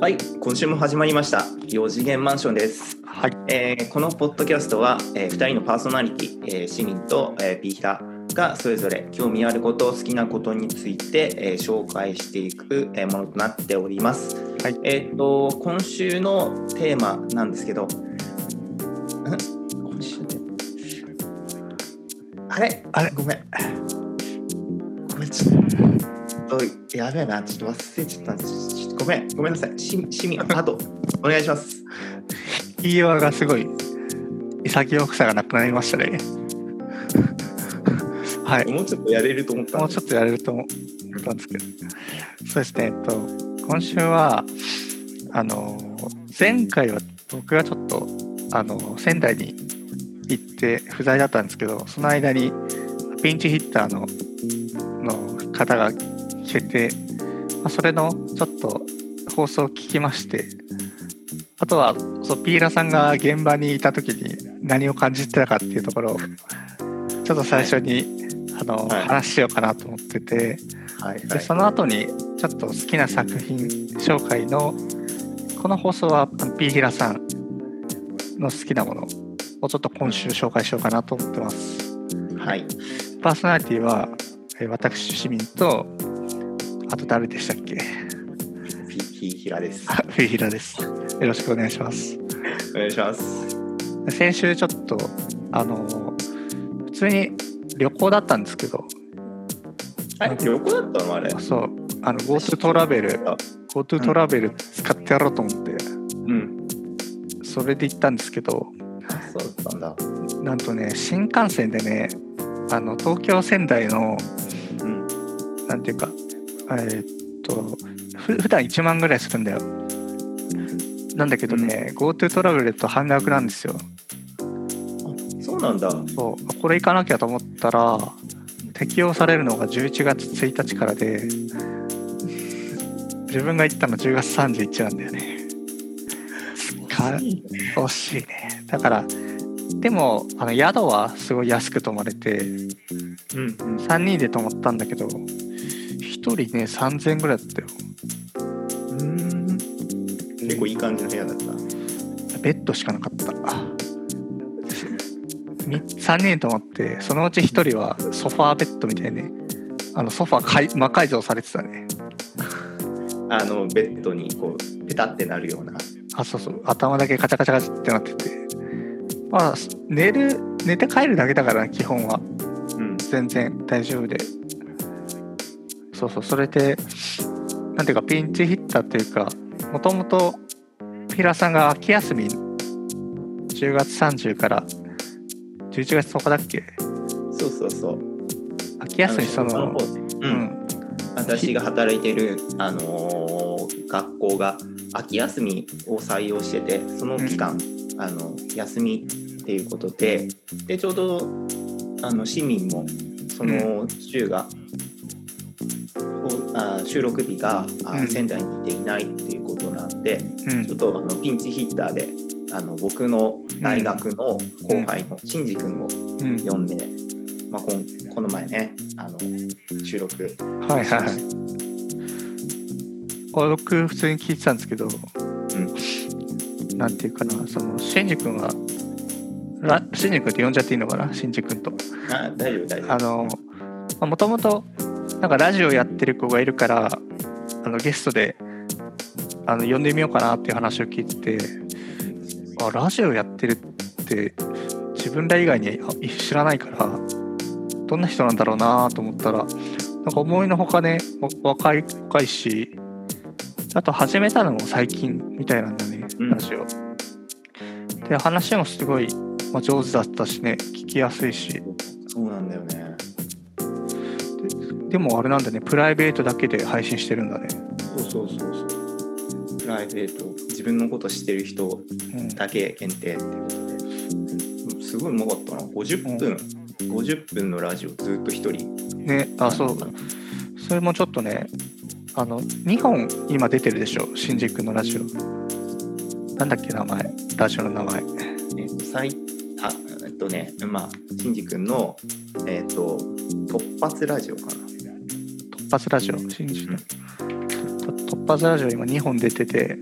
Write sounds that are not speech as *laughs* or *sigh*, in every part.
はい、今週も始まりました。4次元マンションです。はい。えーこのポッドキャストは、え2人のパーソナリティ、えー市民と、えー、ピーヒタがそれぞれ興味あること、好きなことについて、えー紹介していく、えーものとなっております。はい。えっ、と、今週のテーマなんですけど、ん今週あれ？あれ？ごめん。ごめん、ちょっと、やべえな、ちょっと忘れちゃったんです。ごめん、ごめんなさい。し市民、あと、お願いします。言い訳がすごい潔くさがなくなりましたね。*laughs* はい。もうちょっとやれると思ったもうちょっとやれると思ったんですけど。そうですね。えっと、今週は、あの、前回は僕がちょっと、あの、仙台に行って不在だったんですけど、その間にピンチヒッターのの方が来てて、まあ、それのちょっと放送を聞きまして、あとはそうピーラさんが現場にいた時に何を感じてたかっていうところをちょっと最初に、あの、はい話しようかなと思っててはい、でその後にちょっと好きな作品紹介のこの放送はピーヒラさんの好きなものをちょっと今週紹介しようかなと思ってます。はい。パーソナリティはえー私市民とあと誰でしたっけ？ピヒラです。あピーヒラです。よろしくお願いします。お願いします。先週ちょっとあの普通に旅行だったんですけどあれ、旅行だったのあれ？そうあの GoTo トラベル GoTo トラベル使ってやろうと思って、うん。それで行ったんですけどあそうだったんだ。なんとね新幹線でねあの東京仙台のうん。なんていうかえーっとふ普段1万ぐらいするんだよなんだけどね、GoTo トラベルと半額なんですよそうなんだ。そうこれ行かなきゃと思ったら適用されるのが11月1日からで自分が行ったの10月31なんだよねか惜しいねだからでもあの宿はすごい安く泊まれてうん。うん。3人で泊まったんだけど1人ね3000円ぐらいだったようん。結構いい感じの部屋だった。ベッドしかなかった3人で泊まってそのうち1人はソファーベッドみたいにあのソファー魔改造されてたねあの、ベッドにこう、ペタってなるような。あそうそう頭だけカチャカチャカチャってなっててまあ寝る寝て帰るだけだから基本はうん。全然大丈夫でそうそうそれでなんていうかピンチヒッターっていうかもともとピラさんが秋休み10月30から11月10日だっけ？そうそうそう。秋休みそあののう。うんん私が働いてる、あのー学校が秋休みを採用しててその期間、あの休みっていうことででちょうどあの市民もその週が、ほあ収録日があうん。仙台にいていないっていうことなんで、うん。ちょっとあのピンチヒッターであの僕の大学の後輩のシンジ君をうん呼ん。で、まあ、こんこの前ねあの収録。はいはい。僕普通に聞いてたんですけど、なんていうかなそのシンジ君はらシンジ君って呼んじゃっていいのかなシンジ君と。あ大丈夫大丈夫。あのもともとなんかラジオやってる子がいるからあのゲストであの呼んでみようかなっていう話を聞いててあラジオやってるって自分ら以外にあ知らないからどんな人なんだろうなと思ったらなんか思いのほかねわ若い若いしあと始めたのも最近みたいなんだね、うん。ラジオ。で話もすごい、まあ、上手だったしね聞きやすいし。そうなんだよねでもあれなんだね、プライベートだけで配信してるんだね。そうそうそうそう。プライベート。自分のこと知ってる人うん、だけ限定っていうことで。すごいうまかったな。50分、50分のラジオずっと一人。ね、あ、そう。それもちょっとね、あの、2本今出てるでしょ、新宿のラジオ。なんだっけ、名前？ラジオの名前。えっと最あえっとねまあシンジ君のえっと突発ラジオかな突発ラジオ、新宿の。と突パズラジオ今2本出てて、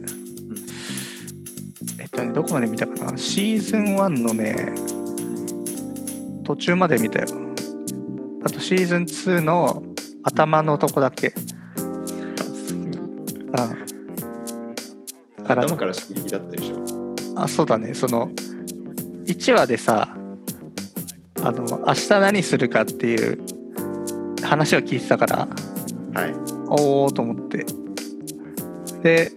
えっとね、どこまで見たかな？シーズン1のね、途中まで見たよ。あとシーズン2の頭のとこだけ。うん。だから頭から衝撃だったでしょあ、そうだね。その、1話でさ、あの、明日何するかっていう話を聞いてたから、はい。おおと思って。で、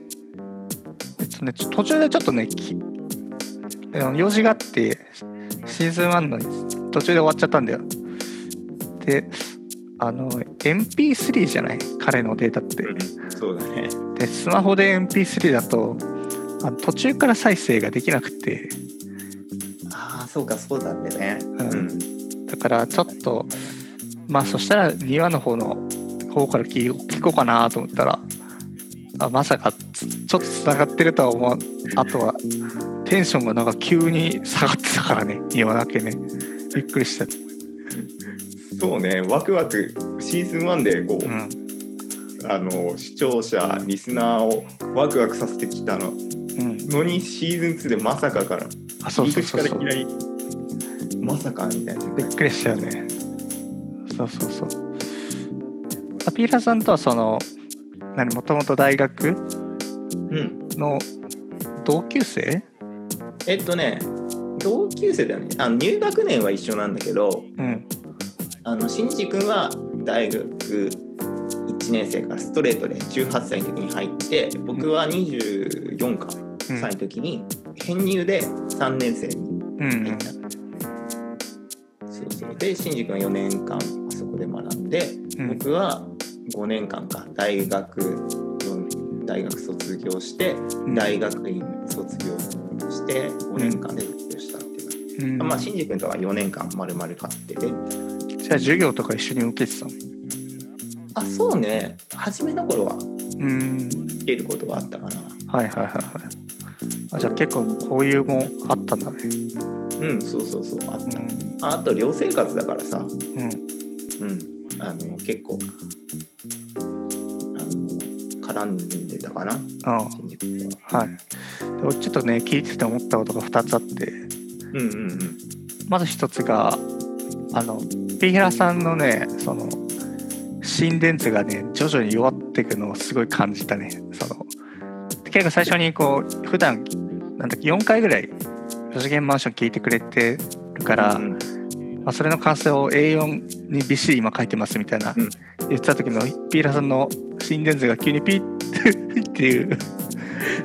えっとね、途中でちょっとね、用事があって、シーズン1の途中で終わっちゃったんだよ。で、あの、MP3 じゃない？彼のデータって。そうだね。で、スマホで MP3 だと、あの途中から再生ができなくて、ああそうかそうだってね。うん。だからちょっと、まあそしたら2話の方の方から聞こ聞こうかなと思ったら、あまさかつちょっとつながってるとは思わん。あとはテンションがなんか急に下がってたからね、2話だけね。びっくりした。そうねワクワクシーズン1でこう、うん。あの視聴者リスナーをワクワクさせてきたのうん。のにシーズン2でまさかからあ、そうそうそうそうまさかみたいなびっくりしたよね。そうそうそう。アピーラさんとはその、何、もともと大学うん。の同級生？えっとね同級生だよね。あの入学年は一緒なんだけどうん。あの新次君は大学1年生からストレートで18歳の時に入って僕は24かうん。歳の時に編入で3年生にうん入った、そうそう。で新次君は4年間でうん。僕は5年間か大学大学卒業してうん大学院卒業して5年間で卒業したっていうか、うんまあ新次君とは4年間丸々買っててじゃあ授業とか一緒に受けてたの？あそうね初めの頃はうん。受けることがあったかなはいはいはいはい。あじゃあ結構交友もあったんだね。うんそうそうそうあった、うん。ああと寮生活だからさうん。うんあの結構あの絡んでたかな？あ新宿君は。はい。ちょっとね、聞いてて思ったことが2つあって、うんうんうん。まず1つが、あの、ピーヒラさんのね、その、心電図がね、徐々に弱っていくのをすごい感じたね。その、結構最初にこう、普段、なんだっけ、4回ぐらい、4次元マンション聞いてくれてるから、うんまあ、それの感想を A4 にびっしり今書いてますみたいな、うん。言ってた時のピーラさんの心電図が急にピッ *laughs* っていう。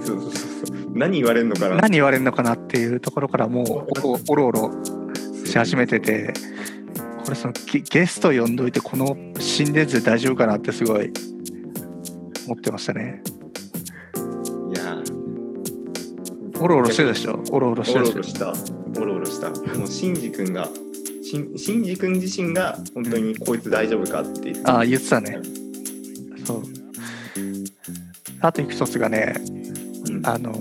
そうそうそう何言われるのかな。何言われるのかなっていうところからもうおろおろし始めててこれそのゲゲスト呼んどいてこの心電図大丈夫かなってすごい思ってましたね。いやおろおろしてるでしょ？おろおろしておるでしょ？ろおろした。おろおろした。もうシンジ君がしんシンジ君自身が本当にこいつ大丈夫かって言って。ああ言ってたね。そう。あと一つがねうん。あの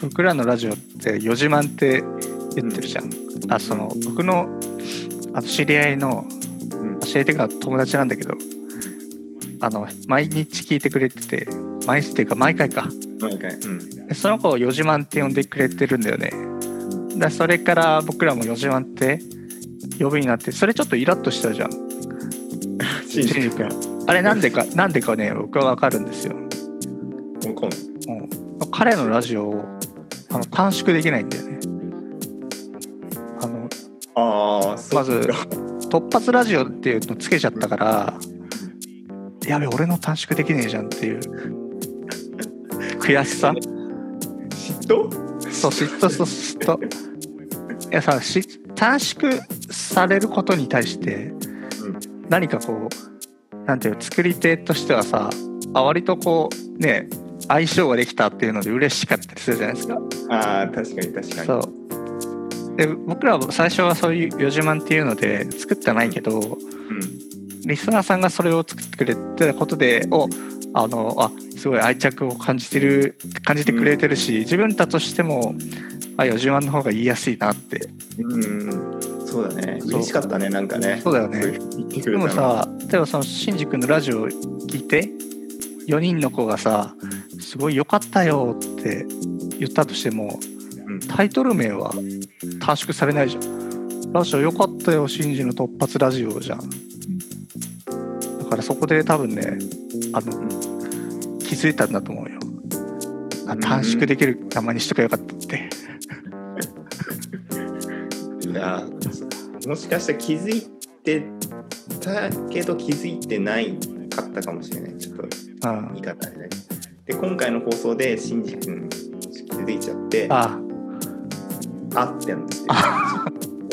僕らのラジオって4時満って言ってるじゃん、あその僕のあの知り合いのうん。教えてくれた友達なんだけどあの毎日聞いてくれてて毎日っていうか毎回か。毎回。うん。でその子を4時満って呼んでくれてるんだよね。でそれから僕らも4時満って呼ぶようになってそれちょっとイラッとしたじゃん。*laughs* シンジ君。あれなんでか *laughs* なんでかね僕はわかるんですよ、もう今うん、彼のラジオをあの短縮できないんだよね。あのあまず突発ラジオっていうのつけちゃったから、やべ俺の短縮できねえじゃんっていう。悔しさ。*laughs* 嫉妬？そう嫉妬そう嫉妬。いやさし短縮されることに対して何かこうなんていうの作り手としてはさあ割とこうね相性ができたっていうので嬉しかったりするじゃないですか。ああ確かに確かに。そう。で僕らは最初はそういう4時満っていうので作ってはないけど、うん。リスナーさんがそれを作ってくれてたことで、おあのあすごい愛着を感じてる感じてくれてるし、自分たちとしてもあ4時満の方が言いやすいなって。うん。そうだね。嬉しかったねなんかね。そうだよね。でもさ例えばそのシンジ君のラジオを聞いて4人の子がさすごい良かったよって言ったとしてもうん。タイトル名は短縮されないじゃん。ラジオ良かったよシンジの突発ラジオじゃん。だからそこで多分ねあの気づいたんだと思うよ。あ短縮できる名前にしとけばよかったって。いやもしかしたら気づいてたけど気づいてないかったかもしれない。ちょっとうん言い方あれねで今回の放送でシンジ君気づいちゃってああ。ってなって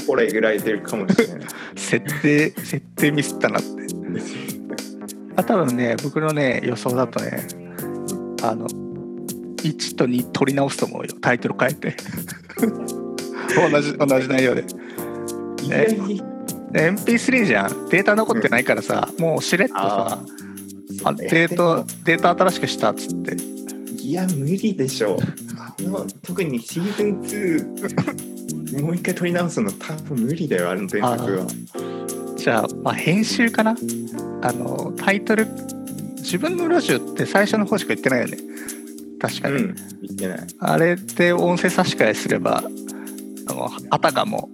心えぐられてるかもしれない。*laughs* 設定設定ミスったなってあ多分ね僕のね予想だとねあの1と2取り直すと思うよ。タイトル変えて。*laughs* 同じ同じ内容で。意外に。で MP3 じゃん。データ残ってないからさ、もうしれっとさあデータデータ新しくしたっつって。いや無理でしょう。あの特にシーズン2もう一回撮り直すの多分無理だよあの伝作は。じゃあ、まあ、編集かな。あのタイトル自分のラジオって最初の方しか言ってないよね。確かに、うん言ってない。あれで音声差し替えすればあのあたかも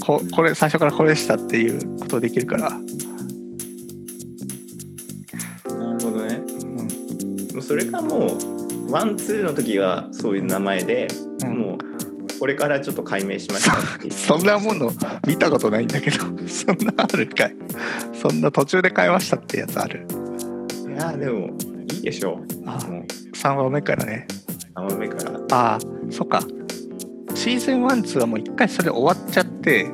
ここれ最初からこれでしたっていうことできるから、なるほどね。うん。それかもうワンツーの時はそういう名前で、うん。もうこれからちょっと解明しまし *laughs* そんなもの見たことないんだけど。*laughs* そんなあるかい。そんな途中で変えましたってやつある。いやでもいいでしょう。あもう。3話目からね。3番目から。ああそっか。シーズン12はもう1回それ終わっちゃって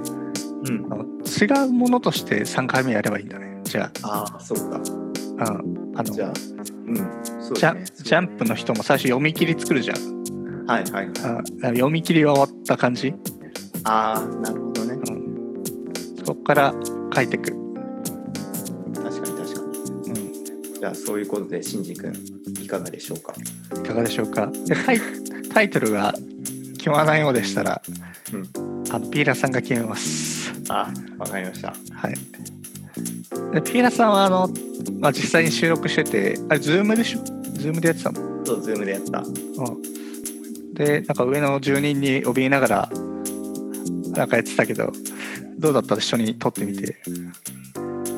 うん。違うものとして3回目やればいいんだね。じゃあ。あそうか。あうん。あのじゃあうん。そうジャだねジャンプの人も最初読み切り作るじゃんはいはいはい。あ読み切りが終わった感じ、ああなるほどね。うん、そこから書いてく、確かに確かに。うん、じゃあそういうことでしんじ君いかがでしょうか？いかがでしょうか？でタイタイトルが決まらないようでしたら、うん。あのピーラさんが決めます。あわかりました。はい。でピーラさんはあの、まあ、実際に収録しててあれズームでしょ？ズームでやってたの？そうズームでやった。うんでなんか上の住人に怯えながらなんかやってたけどどうだった？一緒に撮ってみて。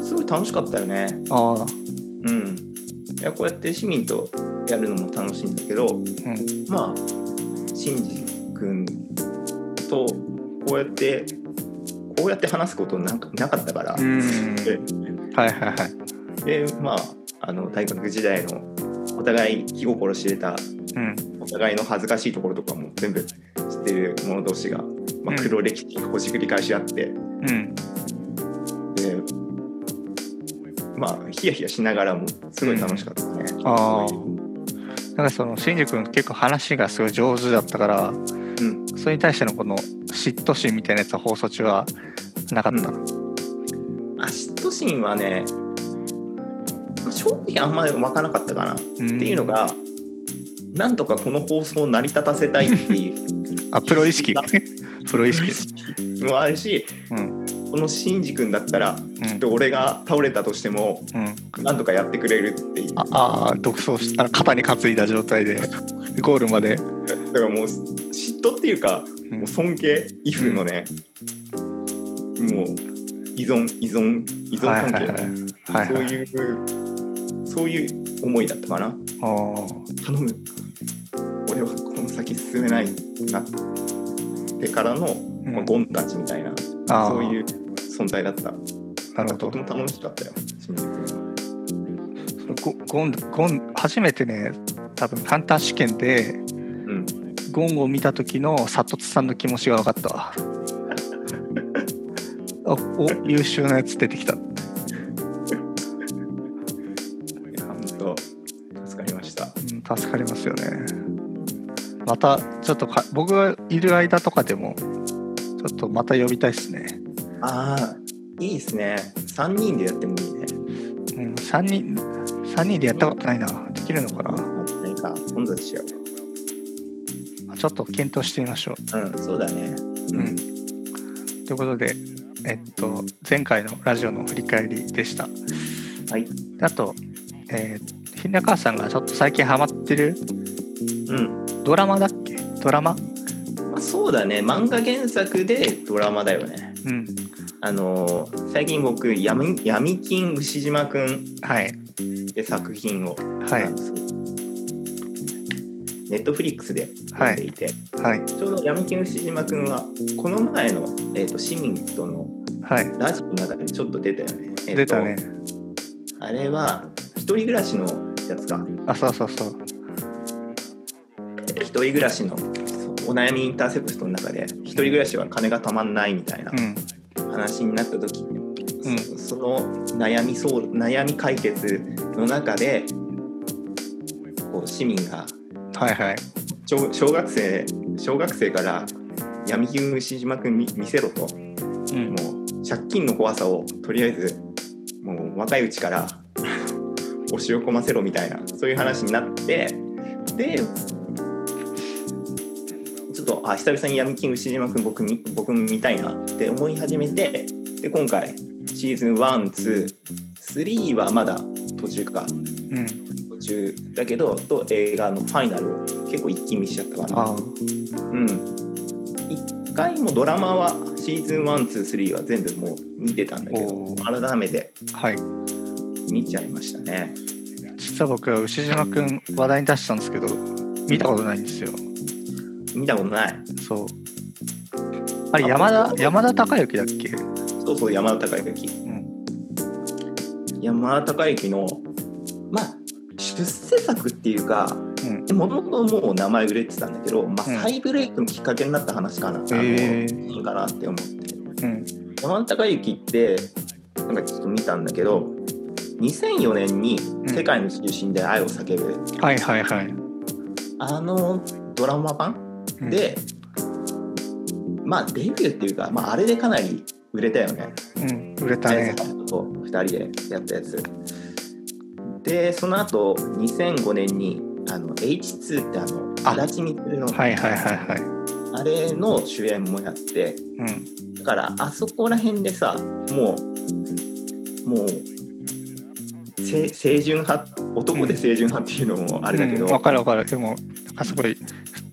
すごい楽しかったよね。ああ。うん。いやこうやって市民とやるのも楽しいんだけどうん。まあしんじ君とこうやってこうやって話すことなんかなかったから、うん。ではいはいはい。でまああの大学時代のお互い気心知れたうんお互いの恥ずかしいところとかも全部知ってる者同士が、まあ、うん。黒歴史をほじくり返し合って、うん。でまあヒヤヒヤしながらもすごい楽しかったね。ああなんかその新宿君結構話がすごい上手だったからうん、それに対してのこの嫉妬心みたいなやつは放送中はなかった？の、あ嫉妬心はね正直あんまり湧かなかったかな、っていうのがなんとかこの放送を成り立たせたいっていう。あ *laughs* プロ意識。プロ意識。もあるしうん。このシンジ君だったらうん。で俺が倒れたとしてもうん。なんとかやってくれるっていう。ああー独走しあ肩に担いだ状態でゴールまで、だからもう嫉妬っていうかうん。もう尊敬イフのね、もう依存依存依存関係、はいはいはいはい。はいそういうそういう思いだったかな。頼む俺はこの先進めないなってからの、うん。まあ、ゴンたちみたいなそういう存在だった。なるほど。とても楽しかったよ。新宿ゴゴンゴン初めてね多分ハンター試験でうんゴンを見た時の佐藤さんの気持ちが分かったわ。あお優秀なやつ出てきた。*laughs* 助かりました。うん助かりますよねまたちょっとか僕がいる間とかでもちょっとまた呼びたいですね、ああいいですね。3人でやってもいいね。うん、3人3人でやったことないな。できるのかな？何か混雑しちゃちょっと検討してみましょう。ううんそうだね。うん。ということでえっと前回のラジオの振り返りでした。はい。であと、えー平川さんがちょっと最近ハマってるうんドラマだっけ？ドラマ？まあ、そうだね漫画原作でドラマだよねうん。あのー最近僕闇闇金牛島くんはい。って作品をはい。ネットフリックスで読んでいて、はい。ちょうど闇金牛島くんはこの前の、えー、と市民とのはい。ラジオの中でちょっと出たよね、えーと出たね。あれは一人暮らしのやつかあ、そうそうそう。一人暮らしのお悩みインターセプトの中で一人暮らしは金がたまんないみたいなうん。話になった時に、うんそその悩みそう悩み解決の中でこう市民がはいはい。小小学生小学生から闇金牛島君見見せろとうん。もう借金の怖さをとりあえずもう若いうちから押し込ませろみたいなそういう話になってであ久々に闇金牛島君僕み僕も見たいなって思い始めてで今回シーズン123はまだ途中かうん。途中だけどと映画のファイナルを結構一気見しちゃったかな。うん。一回もドラマはシーズン1、2、3は全部もう見てたんだけど改めてはい。見ちゃいましたね。実は僕は牛島くん話題に出したんですけど、見たことないんですよ。見たことない。そう。あれ、山田、山田孝之だっけ？そうそう、山田孝之。うん。山田孝之の、まあ、出世作っていうか、うん。もともともう名前売れてたんだけど、まあ、うん再ブレイクのきっかけになった話かな、あのへーいいかなって思って。うん。山田孝之って、なんかちょっと見たんだけど、2004年に「世界の中心で愛を叫ぶ」はいはいはい。あのドラマ版うん、で、まあデビューっていうか、まあ、あれでかなり売れたよね。うん、売れたね。と2人でやったやつ。でその後2005年にあの H2 ってあのあ足立みつるの、はいはいはいはい。あれの主演もやってうん。だからあそこら辺でさもうもうせ清純派男で清純派っていうのもあれだけど、うんわ、かるわかる。でも、あすごい、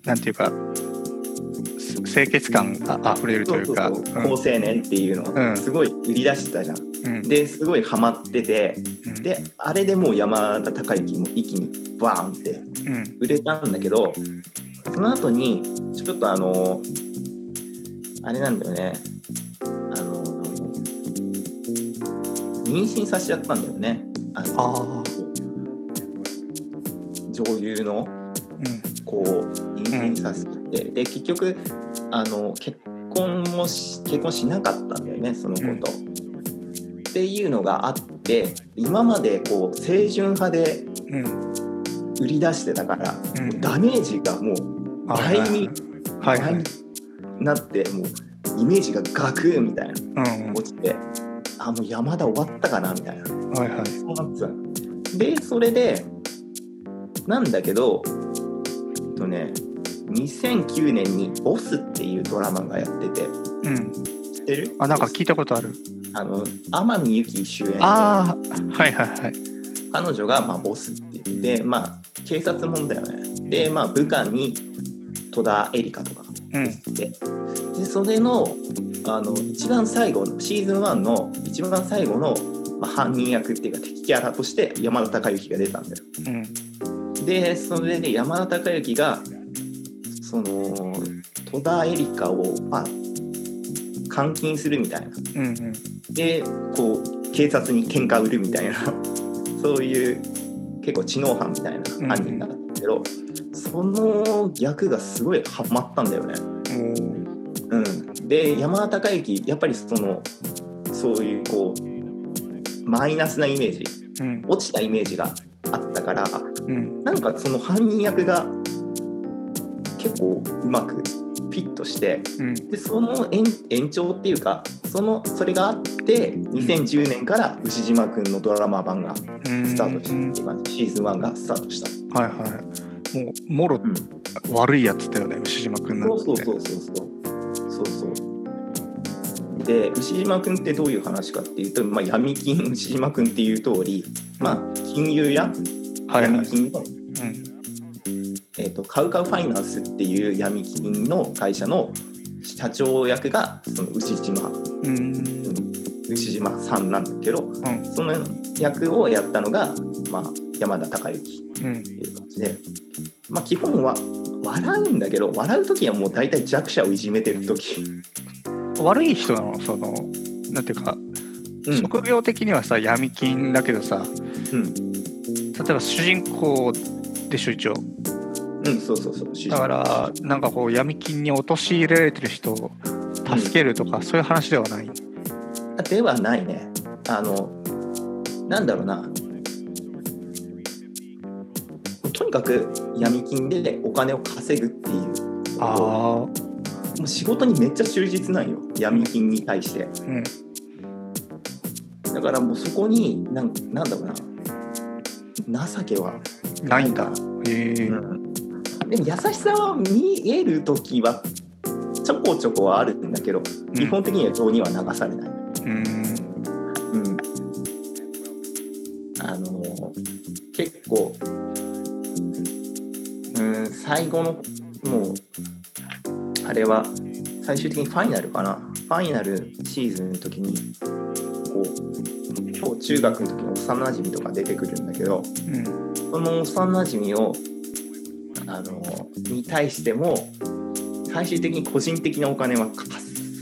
なんていうか、す清潔感が溢れるというか。好青年っていうのうんをすごい売り出してたじゃん。うん。ですごいハマっててうん、であれでもう山田孝之も一気にバーンってうん。売れたんだけどその後にちょっとあのあれなんだよねあの妊娠させちゃったんだよねあのああ。女優のうん。子を妊娠させて、で結局あの結婚もし結婚しなかったんだよねその子と。っていうのがあって今までこう清純派でうん。売り出してたから、うんダメージがもう倍にはいなってもうイメージがガクーみたいなうんうん。落ちてあもう山田終わったかなみたいなはいはい。そうなってたのでそれでなんだけどとね2009年に「ボス」っていうドラマがやっててうん。知ってる？あ、なんか聞いたことある。あの天海祐希主演でああ、はいはいはい。彼女がまあボスって言ってまあ警察もんだよねでまあ部下に戸田恵梨香とかうん。ででそれのあの一番最後のシーズン1の一番最後の、まあ、犯人役っていうか敵キャラとして山田孝之が出たんだようん。でそれで山田孝之がその戸田恵梨香を、まあ、監禁するみたいなうんうん。でこう警察に喧嘩売るみたいな *laughs* そういう結構知能犯みたいな犯人だったんだけど、その役がすごいハマったんだよね。おうん、で山田孝之やっぱりそのそういうこうマイナスなイメージうん。落ちたイメージがあったからうん。なんかその犯人役が結構うまくフィットしてうん。でその延延長っていうかそのそれがあって2010年から牛島くんのドラマ版がスタートしていう感じシーズン1がスタートした。はいはい。もう、もろうん悪いやつだよね、牛島くんなんて。そうそうそうそうそうそうそうで牛島くんってどういう話かっていうと、まあ、闇金牛島くんっていう通り、まあ、金融やはいはい。闇金。の、うんえー、とカウカウファイナンスっていう闇金の会社の社長役がその牛島、うん牛島さんなんだけどうん。その役をやったのが、まあ、山田孝之。うん。っていう感じで、まあ、基本は笑うんだけど笑う時はもう大体弱者をいじめてる時、悪い人なの？そのなんていうか、うん。職業的にはさ闇金だけどさうん例えば主人公でしょ一応。うん、そうそうそう。だからなんかこう闇金に陥れられてる人を助けるとか、そういう話ではない。ではないね。あのなんだろうな。とにかく闇金でお金を稼ぐっていう。ああもう仕事にめっちゃ忠実なんよ。闇金に対して。うん。だからもうそこになんなんだろうな情けはないんだ。へえ。うん。でも優しさは見える時はちょこちょこはあるんだけど、基本的には情には流されない、うん。うん、あの結構うん最後のもうあれは最終的にファイナルかな。ファイナルシーズンの時にこう小中学の時の幼馴染とか出てくるんだけどうんその幼馴染をあのに対しても最終的に個人的なお金は貸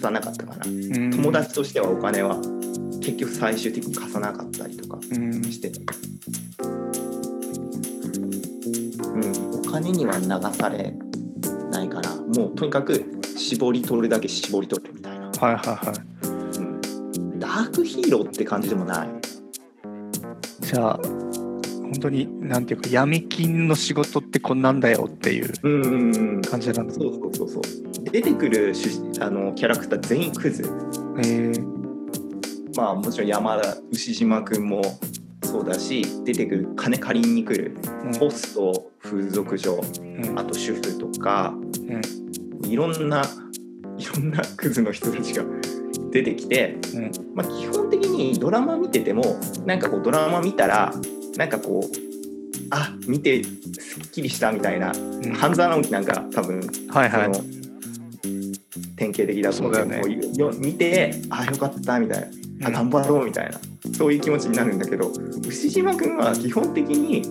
さなかったかな。うん。友達としてはお金は結局最終的に貸さなかったりとかうん。して、うん、お金には流されないからもうとにかく絞り取るだけ絞り取るみたいな、はいはいはいクヒーローって感じでもない。じゃあ本当になんていうか闇金の仕事ってこんなんだよっていううんうんうん。感じなんだそうそうそうそう。出てくる主あのキャラクター全員クズ。へえ。まあもちろん山田牛島君もそうだし出てくる金借りに来るホスト風俗嬢うん。あと主婦とかうん。いろんないろんなクズの人たちが出てきて、うん。まあ、基本的にドラマ見ててもなんかこうドラマ見たらなんかこうあ見てすっきりしたみたいなうん。半沢直樹なんか多分はいはい。その典型的だと思うけどそう見てあよかったみたいなあうん。頑張ろうみたいなそういう気持ちになるんだけど牛島君は基本的に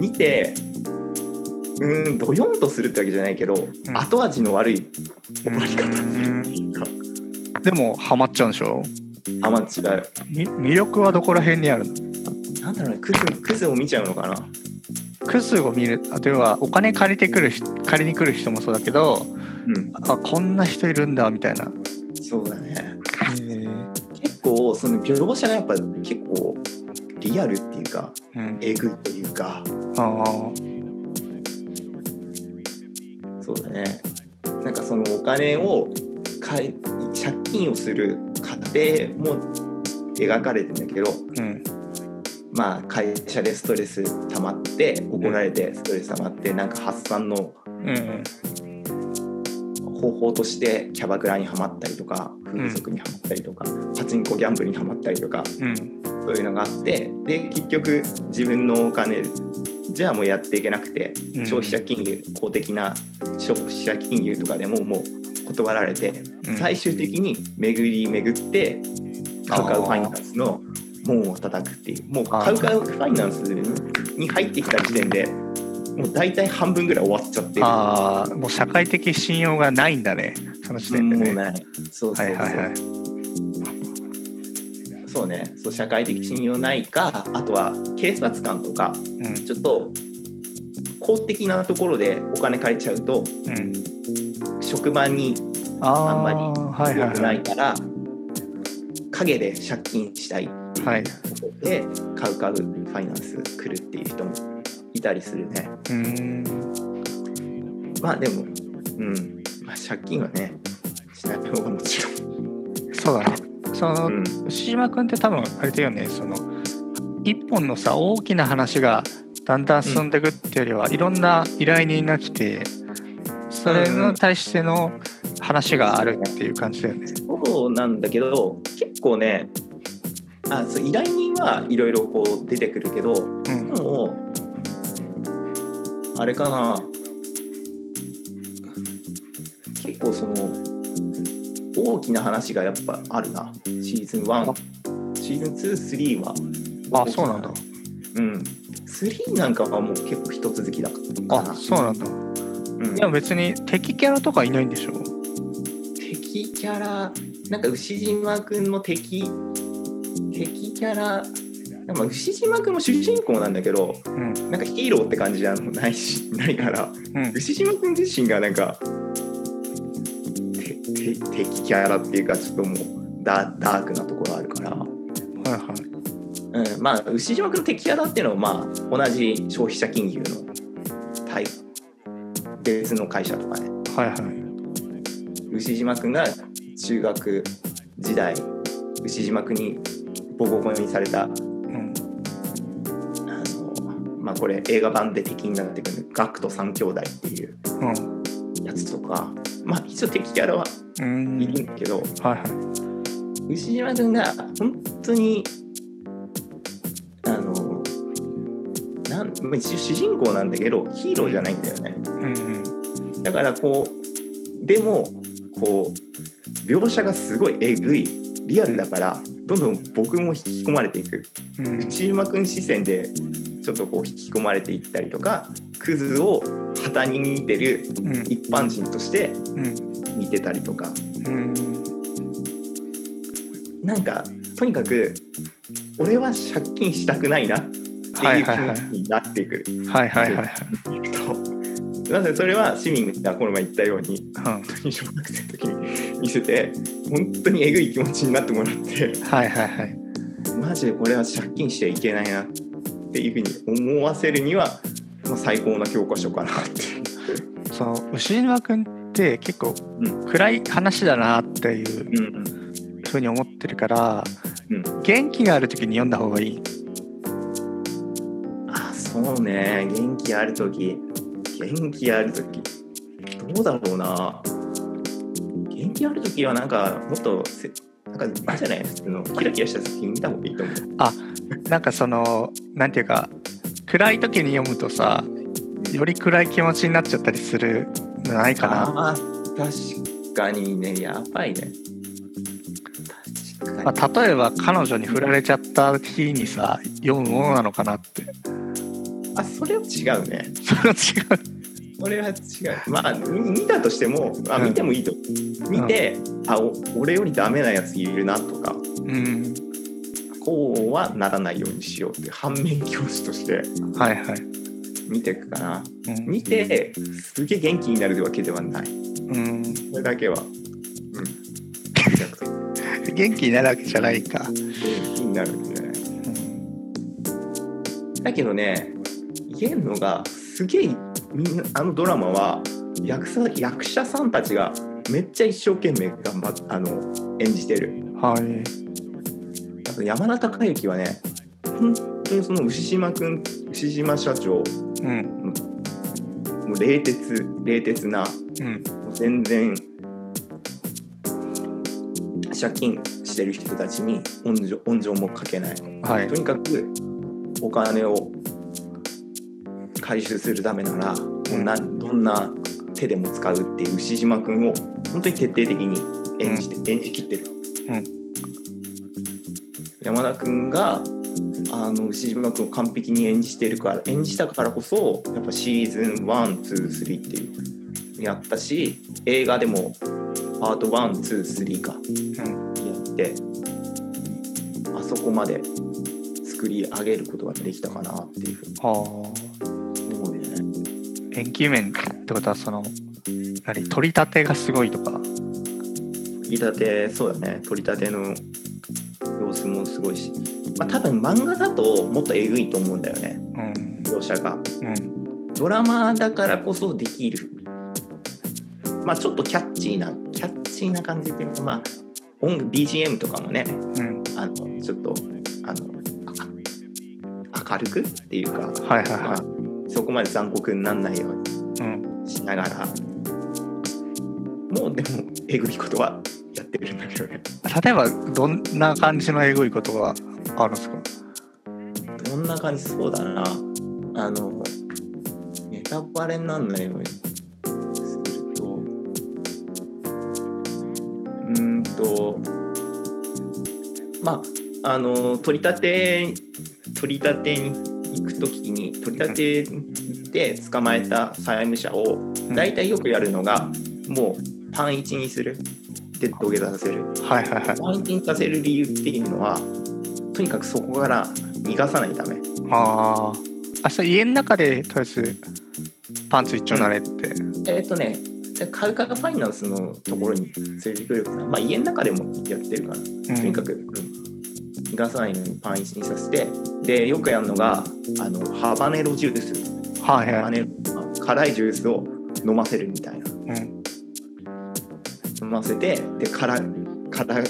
見てうーんどよんとするってわけじゃないけど、ん。後味の悪い終わり方っていうかでもハマっちゃうんでしょ？あまあ違う。み魅力はどこら辺にあるの？なんだろうねクズクズを見ちゃうのかな？クズを見る。例えばお金借りてくる人借りに来る人もそうだけどうん。あこんな人いるんだみたいな。そうだね。結構その描写がやっぱ結構リアルっていうかうん。えぐいというか。あそうだね。なんかそのお金を借り借金をする過程も描かれてんだけどあうんまあ会社でストレス溜まって怒られてストレス溜まってなんか発散のうん方法としてキャバクラにはまったりとか風俗にはまったりとか、パチンコギャンブルにはまったりとかうんそういうのがあってで結局自分のお金じゃあもうやっていけなくてうん。消費者金融公的な消費者金融とかでももう断られてうん。最終的に巡り巡ってカウカウファイナンスの門を叩くっていう。もうカウカウファイナンスに入ってきた時点でもう大体半分ぐらい終わっちゃってる。ああもう社会的信用がないんだね。その時点でね。もうない。そうそうそう、はいはいはい。そうね。そう社会的信用ないかあとは警察官とかうん。ちょっと公的なところでお金借りちゃうとうん職場にああんまりはい良くないから陰で借金したいっていうはい。ことでカウカウファイナンス来るっていう人もいたりするね。うーん。まあでもうん、まあ、借金はねしない方がもちろん。そうだねその、うん。牛島君って多分あれだよね。その一本のさ大きな話がだんだん進んでいくっていうよりは、いろんな依頼人が来てそれに対しての話があるっていう感じだよね。そうなんだけど結構ねあそう依頼人はいろいろこう出てくるけどうん。でもあれかな。結構その大きな話がやっぱあるな。シーズン1シーズン23は。あそうなんだ。うん。3なんかはもう結構一続きだかな。あそうなんだうん。いや別に敵キャラとかいないんでしょ？敵キャラなんか牛島くんの敵？敵キャラ？まあ牛島くんも主人公なんだけどうん。なんかヒーローって感じじゃないし *laughs* ないからうん。牛島くん自身がなんか敵キャラっていうかちょっともうダダークなところあるから、はいはい。うん、まあ牛島くんの敵キャラっていうのはまあ同じ消費者金融の対別の会社とかね。はいはい牛島くんが中学時代牛島くんにボコボコにされたあうん。のまあこれ映画版で敵になってくるガクト三兄弟っていううん。やつとかまあ一応敵キャラはうん。いるんだけど、はいはい。牛島君が本当になん主人公なんだけどヒーローじゃないんだよね。うんだからこうでもこう描写がすごいえぐい。リアルだからどんどん僕も引き込まれていく。うん。内島君視線でちょっとこう引き込まれていったりとかクズを旗に見てるうん。一般人としてうん。見てたりとか。うん。なんかとにかく俺は借金したくないな。っていう気はいはいはい。持ちになってくる。はいはいはいはい。となのでそれは市民がこの前言ったようにうん。本当に小学生の時に見せて本当にえぐい気持ちになってもらって。はいはいはい。マジでこれは借金しちゃいけないなっていうふうに思わせるには、まあ、最高な教科書かなって。その牛島くんって結構うん。暗い話だなっていううんふうに思ってるから、うん。元気がある時に読んだ方がいい。あそうね。元気ある時。元気ある時。どうだろうな。元気ある時はなんかもっとせなんかあれじゃない？普通のキラキラした作品見た方がいいと思う。なんかそのなんていうか暗い時に読むとさより暗い気持ちになっちゃったりするのないかな、あー確かにね。やばいね。まあ、例えば彼女に振られちゃった日にさ読むものなのかなってあそれは違うね。それは違う。それは違う。まあみ見たとしてもあうん。見てもいいと、見て、あお俺よりダメなやついるなとか。うん。こうはならないようにしようって反面教師として。はいはい、見ていくかな。うん。見てすげえ元気になるわけではない。うん、それだけは。うん。*laughs* 元気になるわけじゃないか、元気になるんじゃない？うん。だけどね言えんのがすげえみんなあのドラマは役者役者さんたちがめっちゃ一生懸命頑張っあの演じてる。はい。あと山田孝之はね本当にその牛島くん牛島社長うん。もう冷徹冷徹なうん。全然借金してる人たちに温情温情もかけない。はい。とにかくお金を回収するためならもうなどんな手でも使うっていう牛島くんを本当に徹底的に演じて、演じきってる、うん。山田くんがあの牛島くんを完璧に演じてるから演じたからこそやっぱシーズン123っていうやったし映画でもパート123かうん。やってあそこまで作り上げることができたかなっていうふうに。は思うね。あ演技面ってことはその何取り立てがすごいとか。取り立てそうだね。取り立ての様子もすごいし、まあ、多分漫画だともっとえぐいと思うんだよね。うん。描写が。うん。ドラマだからこそできる。まあちょっとキャッチーなキャッチーな感じっていうかまあ音楽 BGM とかもねうん。あのちょっとあのあ明るくっていうか、はいはいまあは、そこまで残酷にならないようにしながら。もうでもえぐいことはやってるんだけどね。例えばどんな感じのエグいことがあるんですか？どんな感じ？そうだな。あのネタタバレにならないようにすると。うーんとまああの取り立て取り立てに行く時に取り立てで捕まえた債務者を大体よくやるのがもうパン1にする。で土下座させる。はいはいはい。パン1にさせる理由っていうのはとにかくそこから逃がさないため。ああ。あ、それ家の中でとりあえずパンツ一丁なれって。えっ、とねカルカファイナンスのところに連れてくるかなまあ家の中でもやってるから。うん。とにかく、うん逃がさないようにパン1にさせてでよくやるのがあのハバネロジュースはいはい。ハバネロ辛いジュースを飲ませるみたいなうん。飲ませてで辛辛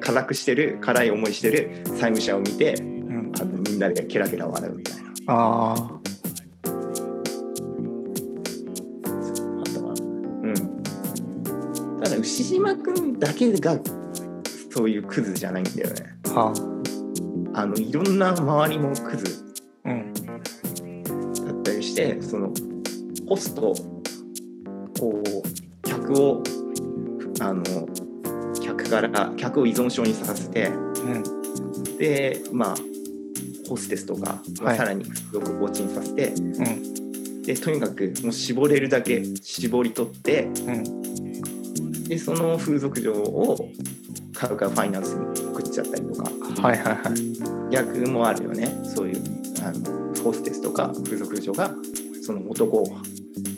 辛くしてる辛い思いしてる債務者を見てうん。あのみんなでケラケラ笑うみたいなああ。うんただ牛島くんだけがそういうクズじゃないんだよねはあのいろんな周りもクズあ。うん。だったりしてそのホストこう客をあの客から客を依存症にさせてうん。でまあホステスとか、まあはいさらによく放置にさせてうん。でとにかくもう絞れるだけ絞り取ってうん。でその風俗嬢をカウカファイナンスに送っちゃったりとかはいはいはい。逆もあるよねそういうあのホステスとか風俗嬢がその男を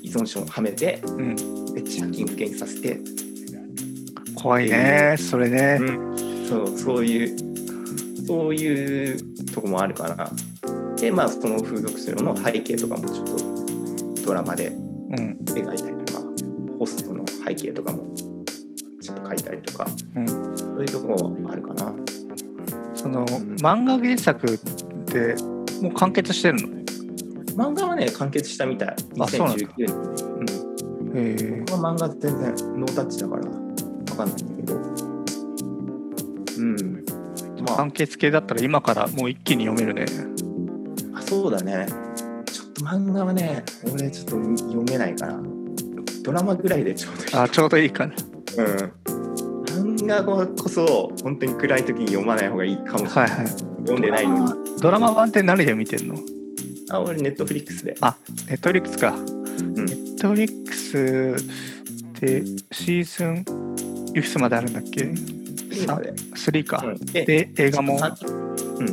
依存症をはめてうん。で借金受けにさせて、怖いね。それね。そうそういうそういうとこもあるからでまあその風俗嬢の背景とかもちょっとドラマでうん。描いたりとかホストの背景とかも書いたりとかうん。そういうところもあるかな。その漫画原作ってもう完結してるの？漫画はね完結したみたい。あそうなんだ。2019年。うん。へえ。僕は漫画全然ノータッチだから分かんないんだけど。うん。まあ。完結系だったら今からもう一気に読めるね。あそうだね。ちょっと漫画はね俺ちょっと読めないからドラマぐらいでちょうどいい。あちょうどいいかな。うん漫画こそ本当に暗い時に読まない方がいいかもしれない、はいはい。読んでないのに。ドラマ版って何で見てんの？あ俺ネットフリックスで。あネットフリックスか。うん。ネットフリックスってシーズンいくつまであるんだっけ？今で、3か、うん、でで映画も？あ30うん。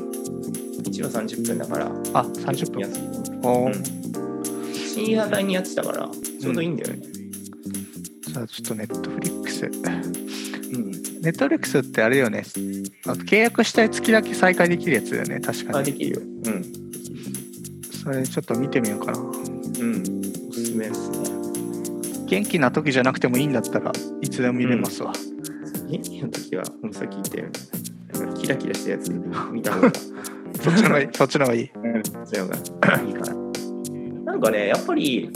1話30分だから。30分。安いおー。うん。深夜帯にやってたからちょうどいいんだよね。じゃあちょっとネットフリックス。うん、ネットフリックスってあれよね契約したい月だけ再開できるやつだよね確かにあできるようん。それちょっと見てみようかなうん。おすすめですね元気な時じゃなくてもいいん。だったらいつでも見れますわ、元気の時はこのさっき言ったようになん。かキラキラしたやつ見た方がそっちの方がいいそっちの方がいいそっちの方がいいかななん。かねやっぱり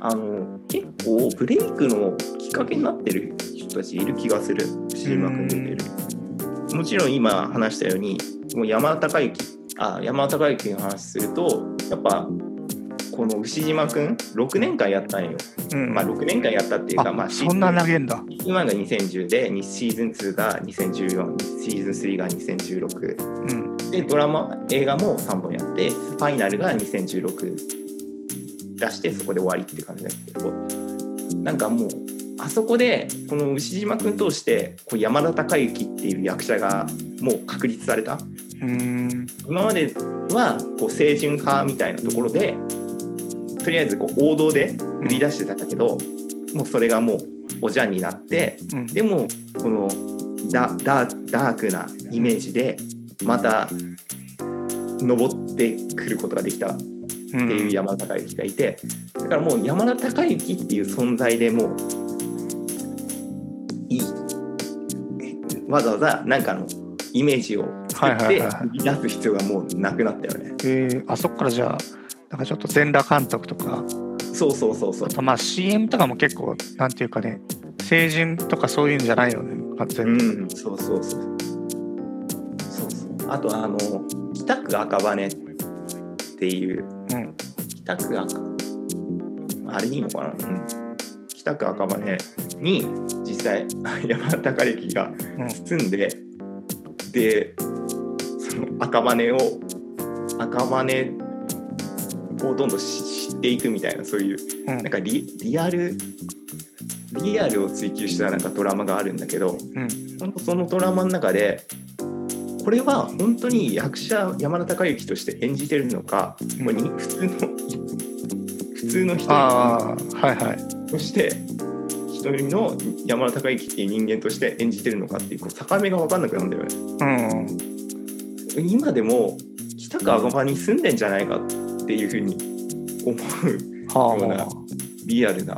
あの結構ブレイクのきっかけになってる人たちいる気がする。シーマ君出てる。もちろん今話したようにもう山田孝之あ山田孝之の話するとやっぱこの牛島君6年間やったんよ、うん。まあ6年間やったっていうかあまあそんな投げんだ。シーズン1が2010でにシーズン2が2014シーズン3が2016うん。でドラマ映画も3本やってファイナルが2016出してそこで終わりって感じだけど。なんかもうあそこでこの牛島君通してこう山田孝之っていう役者がもう確立された。うーん。今まではこう清純派みたいなところでとりあえずこう王道で売り出してたんだけど、もうそれがもうおじゃんになってうん。でもこのダダダークなイメージでまた登ってくることができたっていう山田孝之がいてだからもう山田孝之っていう存在でもうわざわざなんかのイメージを作はいって出す必要がもうなくなったよね。えー、あそっからじゃあなんかちょっと全裸監督とかそうそうそうそうあ。とまあ CM とかも結構なんていうかね成人とかそういうんじゃないよね完う全に、ん、そうそうそう。そうそう。あとあの北区赤羽っていううん北区赤あれでいいのかな、うん、北区赤羽に実際 *laughs* 山田孝之が住んで、でその赤羽を赤羽をどんどん知っていくみたいなそういう、うん。なんかリリアルリアルを追求したなんかドラマがあるんだけどうん。本当そのドラマの中でこれは本当に役者山田孝之として演じてるのか、うん。これに普通の普通の人はいはいとして一人の山田孝之っていう人間として演じてるのかっていうこう境目が分かんなくなるんだよね。うん今でも北区赤羽に住んでんじゃないかっていうふうに思うようなはリアルな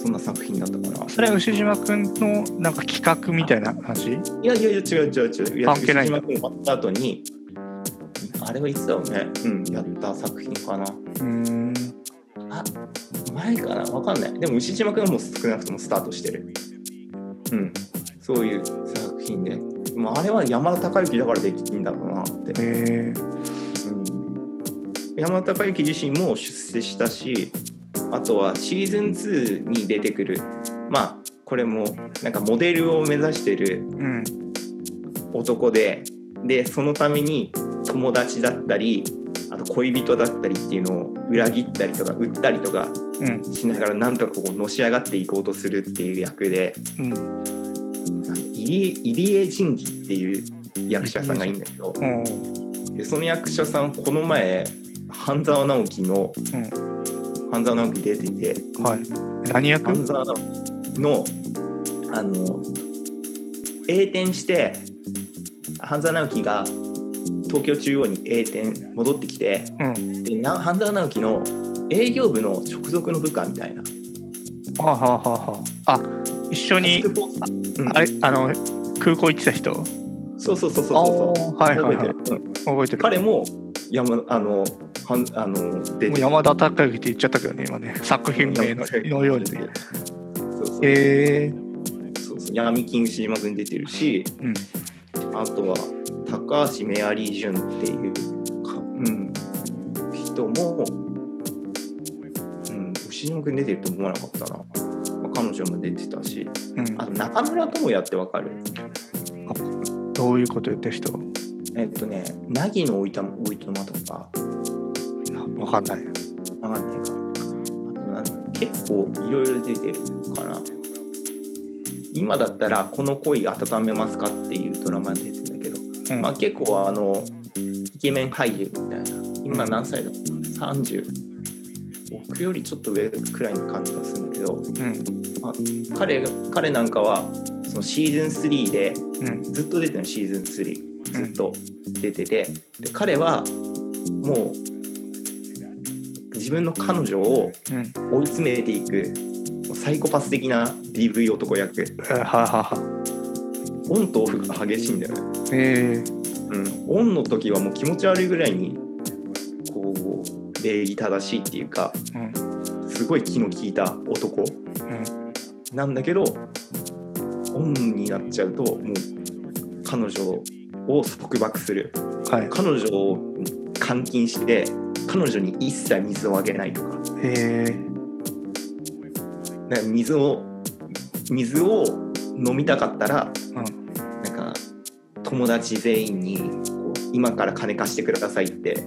そんな作品だったから。あそれは牛島くんのなんか企画みたいな話？いやいやいや違う違う違う。いや関係ない牛島君終わった後にあれはいつだろうね。うんやった作品かな。うーんあ前かな？わかんない。でも牛島君はもう少なくともスタートしてる。うん。そういう作品ででもあれは山田孝之だからできるんだろうなって。えー。うん。山田孝之自身も出世したしあとはシーズン2に出てくる。まあこれもなんかモデルを目指してるうん。男で。でそのために友達だったりあと恋人だったりっていうのを裏切ったりとか売ったりとかうん。しながらなんとかこうのし上がっていこうとするっていう役でうん。入江入江仁義っていう役者さんがいいんだけどうん。でその役者さんこの前半沢直樹のうん。半沢直樹出ててはい。何役？半沢直樹のあの栄転して半沢直樹が東京中央に栄転戻ってきてうん。でな半沢直樹の営業部の直属の部下みたいな。はあはあはあはあ。あ一緒にあれあの空港行ってた人？そうそうそうそうそう。はいはいはい。覚えてる。うん覚えてる。彼も山あのはんあの出てもう山田孝之って言っちゃったけどね今ね。作品名ののようにね。そうそう。えそうそう。闇金牛島君出てるし、うん。あとは高橋メアリージュンっていうか、うん、人も、うん、牛島君出てると思わなかったな、まあ、彼女も出てたし。ーうん。あと中村智也ってわかる？どういうこと言ってる人？えっとね凪のおいたおいとまとか。わかんない。わかんないか。あとなん結構いろいろ出てるかな今だったら「この恋温めますか?」っていうドラマに出てうん。まあ、結構あのイケメン俳優みたいな今何歳だ？ろう30僕よりちょっと上くらいの感じがするんだけどうん。彼が彼なんかはそのシーズン3でうん。ずっと出てるのシーズン3ずっと出てて。で彼はもう自分の彼女をうん。追い詰めていくもうサイコパス的な DV 男役 *laughs* オンとオフが激しいんだよね。えー。うん、オンの時はもう気持ち悪いぐらいにこう礼儀正しいっていうかうんすごい気の利いた男。うんなんだけどオンになっちゃうともう彼女を束縛する。はい。彼女を監禁して彼女に一切水をあげないとか。水を水を飲みたかったらーうん友達全員にこう今から金貸してくださいって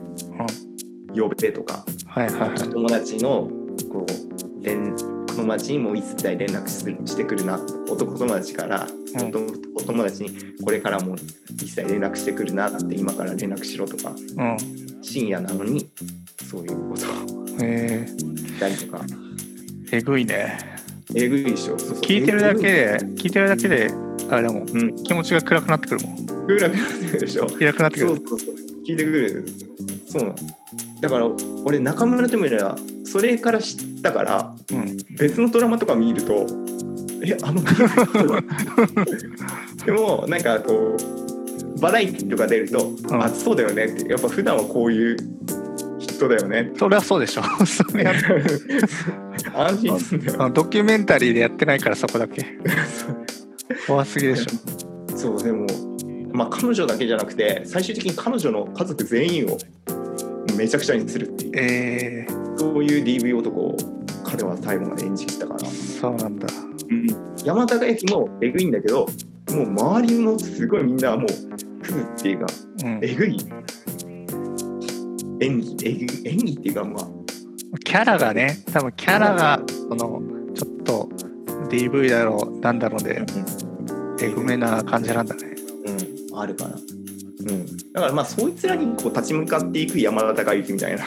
呼べとかはいはいはい。友達のこう連友達にも一切連絡するしてくるな男友達から、うん。お友達にこれからも一切連絡してくるなって今から連絡しろとかうん。深夜なのにそういうことをえ言ったりとか。ー、えぐいねえぐいでしょ。聞いてるだけえで聞いてるだけであれだもんうん。気持ちが暗くなってくるもん。ぐらぐらってくるでしょ。暗くなってくる。そうそうそう。聞いてくるそうなの。だから俺中村智也はそれから知ったからうん。別のドラマとか見るとえあの *laughs* でもなんかこうバラエティとか出ると、ん。あそうだよねってやっぱ普段はこういう人だよね。*laughs* それはそうでしょ。それや安心するんだよあドキュメンタリーでやってないからそこだけ。怖すぎでしょ。そうでもまあ彼女だけじゃなくて最終的に彼女の家族全員をめちゃくちゃにするっていう。えー、そういう DV 男を彼は最後まで演じきったから、そうなんだ。山田孝之もえぐいんだけどもう周りもすごいみんなもうクズっていうかうん。えぐい演技演技っていうかまあキャラがね、多分キャラが、その、ちょっと DV だろう、なんだろうで、えぐめな感じなんだね。うん、あるかな。うん、だからまあそいつらにこう立ち向かっていく山田孝之みたいな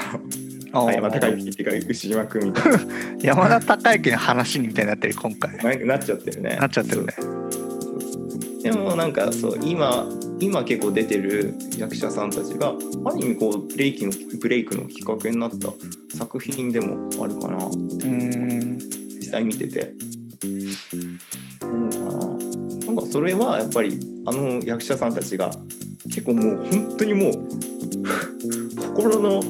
あ山田孝之っていうか牛島君みたいな *laughs* 山田孝之の話みたいになってる、今回。ななっちゃってるね。なっちゃってるね。でもなんかそう今今結構出てる役者さんたちがある意味こうブレイキのブレイクのきっかけになった作品でもあるかなうーん。実際見てて。うななんかそれはやっぱりあの役者さんたちが結構もう本当にもう心の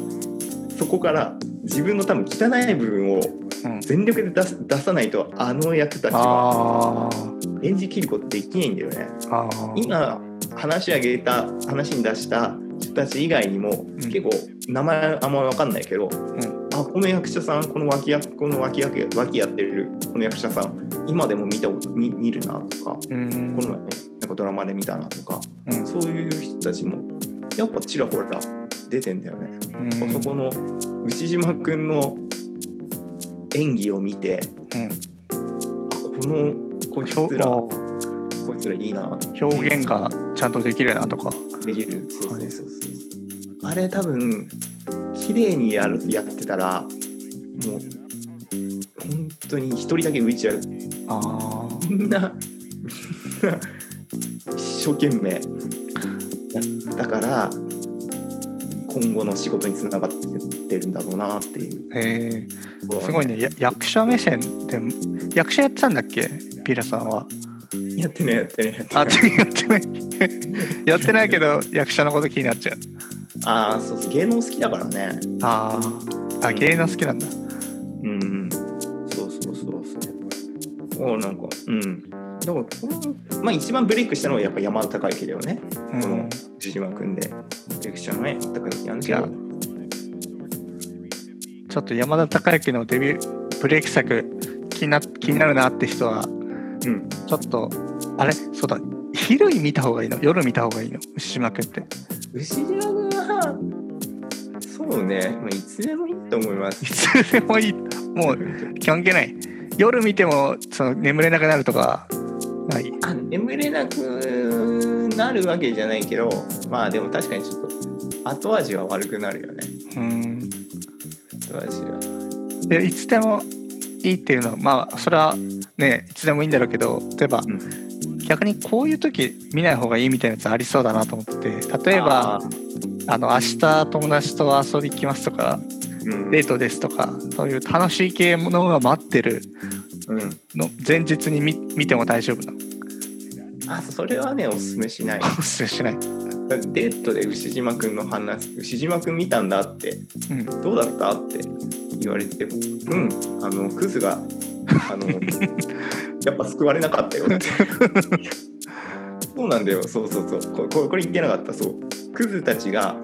底から自分の多分汚い部分をうん、全力で出す出さないとあの役たちは演じきることできないんだよね。今話し上げた話に出した人たち以外にも、ん。結構名前あんま分かんないけど、ん。あこの役者さんこの脇役この脇役脇やってるこの役者さん今でも見たこと見見るなとかうーん。この前なんかドラマで見たなとかうん。そういう人たちもやっぱちらほら出てんだよね。うん。そこの牛島くんの演技を見てうん。あこのこいつら。こいつらいいな。表現がちゃんとできるなとか。できる。そうそうそうそう。あれ多分綺麗にやるやってたらもう本当に一人だけ浮いちゃう。ああ。みんなみんな一生懸命。やったから今後の仕事につながってるんだろうなっていう。へえすごいね。や役者目線で、役者やってたんだっけ？ピラさんは？やってねやってねやってあ、ねやってない。やってないけど、役者のこと気になっちゃう。ああそうそう。芸能好きだからね。ああ。あ、芸能好きなんだ。うんうん。そうそうそうそう。おなんかうん。だからこのまあ一番ブレイクしたのはやっぱ山田孝之だよね。うん。この牛島君で。レクチャーのね全くなんですけど。ちょっと山田孝之のデビュー、ブレイク作気にな気になるなって人は、うんちょっと、あれ？そうだ、昼に見た方がいいの？夜見た方がいいの？牛島くんって。牛島君はそうね、まあ、いつでもいいと思いますいつでもいい。もう関係ない。夜見てもその眠れなくなるとかない。あ眠れなくなるわけじゃないけどまあでも確かにちょっと後味は悪くなるよねうん。後味はで、いつでもいいっていうのは、まあ、それはね、いつでもいいんだろうけど、例えば、うん。逆にこういう時見ない方がいいみたいなやつありそうだなと思って例えばああの明日友達と遊び行きますとかーうん。デートですとかそういう楽しい系ものが待ってるうん。の前日に見見ても大丈夫な。のあそれはねおすすめしない。おすすめしない、*laughs* デートで牛島くんの話牛島くん見たんだってうん、どうだったって言われてうんあのクズがあの *laughs* やっぱ救われなかったよって。そうなんだよ。そうそうそう。こここれ言ってなかった。そう。クズたちが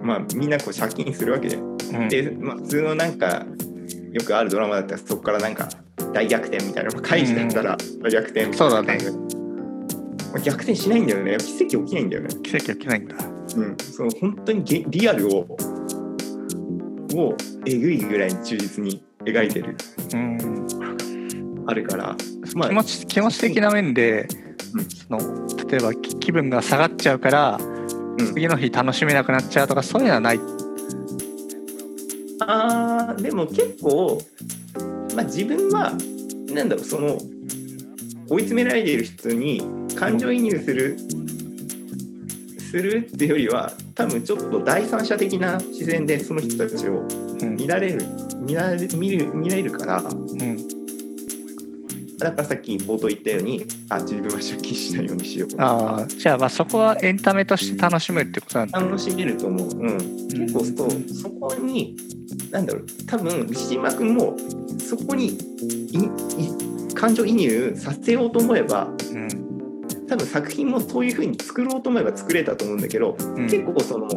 まあみんなこう借金するわけでうん。で、まあ、普通のなんかよくあるドラマだったらそこからなんか大逆転みたいな開示だったら大逆転みたいな。そうだね。まあ逆転しないんだよね。奇跡起きないんだよね。奇跡起きないんだ。うん、その本当にゲリアルををえぐいぐらいに忠実に描いてる。うんあるから、まあ気持ち気持ち的な面で、うん。その例えばき気分が下がっちゃうからうん。次の日楽しめなくなっちゃうとかそういうのはない。あーでも結構、まあ、自分はなんだろうその追い詰められている人に感情移入するするっていうよりは多分ちょっと第三者的な視線でその人たちをうん。見られる見られ見る見られるからうん。だからさっき冒頭言ったようにあ自分は借金しないようにしようああじゃあまあそこはエンタメとして楽しめるってことなんだ。楽しめると思う、うん、結構そうそこになんだろう多分牛島君もそこにいい感情移入させようと思えばうん多分作品もそういう風に作ろうと思えば作れたと思うんだけど、うん結構その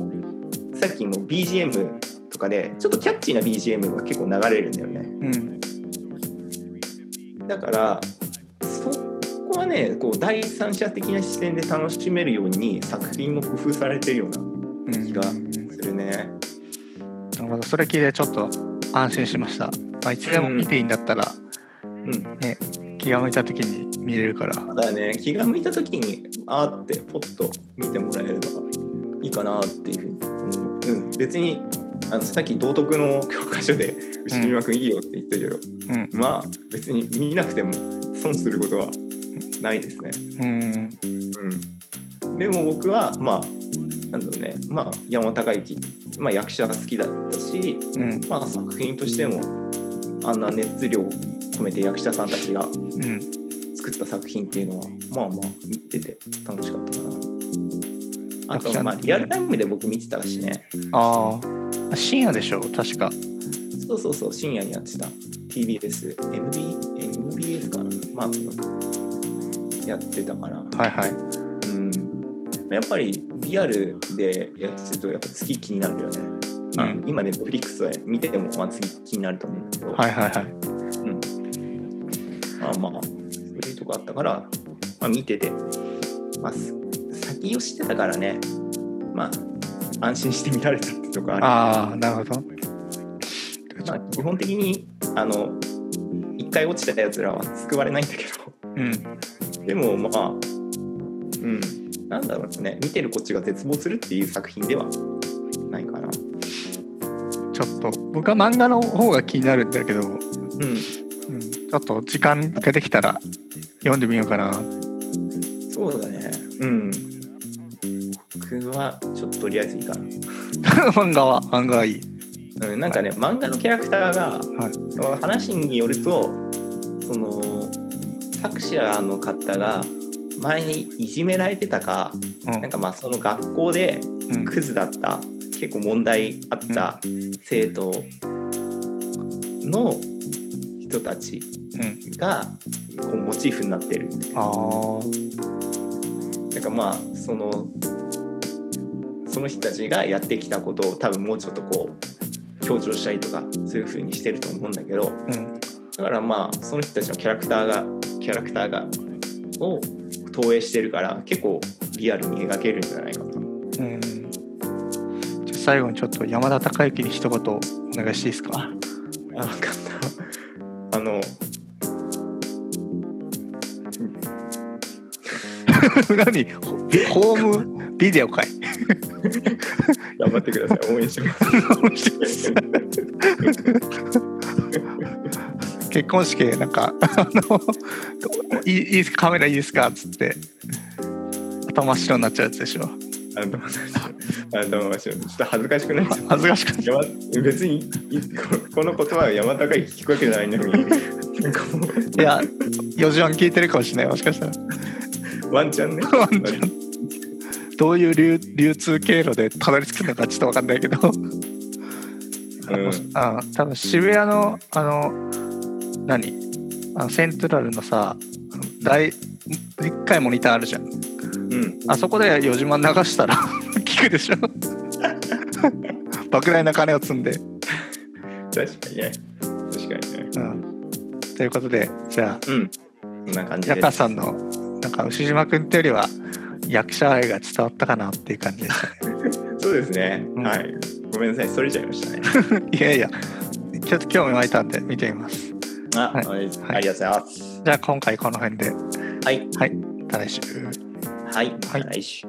さっきの BGM とかでちょっとキャッチーな BGM が結構流れるんだよねうん。だからそこはねこう第三者的な視点で楽しめるように作品も工夫されてるようなうん。気がするねなるほど。それ聞いてちょっと安心しました。まあ、いつでも見ていいんだったら、うんね、気が向いた時に見れるから。ただね気が向いた時にあーってポッと見てもらえればいいかなっていうふうに思う、うん、別にあのさっき道徳の教科書で牛島君いいよって言ったけど、うん。まあ別に見なくても損することはないですね。うん。うん、でも僕はまあなんだろうねまあ山田孝之、まあ、役者が好きだったし、うん。まあ、作品としてもあんな熱量を込めて役者さんたちがうん。作った作品っていうのはまあまあ見てて楽しかったかな。あとまあリアルタイムで僕見てたしねああ。深夜でしょ？確か。そうそうそう深夜にやってた TBS MB MBS かなまあやってたからはいはい。うんやっぱりリアルでやってるとやっぱ次気になるよね。まあうん今ね、フリックスは見てても、まあ、次気になると思うんだけど、はいはいはい。まあまあ、そういうとこあったから、まあ、見てて、まあ、す先を知ってたからね、まあ、安心して見られたってとこある。ああ、なるほど。まあ、基本的に、あの、一回落ちてたやつらは救われないんだけど、うん。でもまあ、うん、なんだろうね、見てるこっちが絶望するっていう作品ではないかな。ちょっと、僕は漫画の方が気になるんだけど、ちょっと時間ができたら読んでみようかな。そうだね。うん。僕はちょっととりあえずいいか *laughs* 漫画は、漫画はいい。な。うん、なんかね、漫画のキャラクターが、はい。話によると、その、作者の方が前にいじめられてたか、うんなんかまあその学校でうんクズだった、結構問題あった生徒の人たちうん。がこうモチーフになってるああ。なんかまあそのその人たちがやってきたことを多分もうちょっとこう強調したりとかそういう風にしてると思うんだけどうん。だからまあその人たちのキャラクターがキャラクターがを投影してるから結構リアルに描けるんじゃないかな。うん。最後にちょっと山田孝之に一言お願いしていいですか？あ分か何？ホームビデオかい。頑張ってください応援してます。結婚式でなんかあのいいいカメラいいですか？っつって。頭真っ白になっちゃうやつでしょ。あのあのちょっと恥ずかしくない *laughs* 恥ずかしかっ山別にいここの言葉は山高い聞くわけじゃないのに。*laughs* いや4時半聞いてるかもしれない。もしかしたらワンチャンね。ワンちゃん。どういう流流通経路でたどり着くのかちょっと分かんないけど、あのうん。あ多分渋谷のあの何？あのセントラルのさ大でっかいモニターあるじゃん。うん。あそこで4時間流したら *laughs* 聞くでしょ？莫大な金を積んで、確かにね。確かにね。うん、ということでじゃうん。こんな感じあで中さんのなんか牛島君ってよりは役者愛が伝わったかなっていう感じでしたね。そうですね、うん。はい。ごめんなさいそれちゃいましたね。いやいや。ちょっと興味湧いたんで見てみます。あ、はい。ありがとうございます。じゃあ今回この辺で。はい。はい、た来週。はい、はい。来週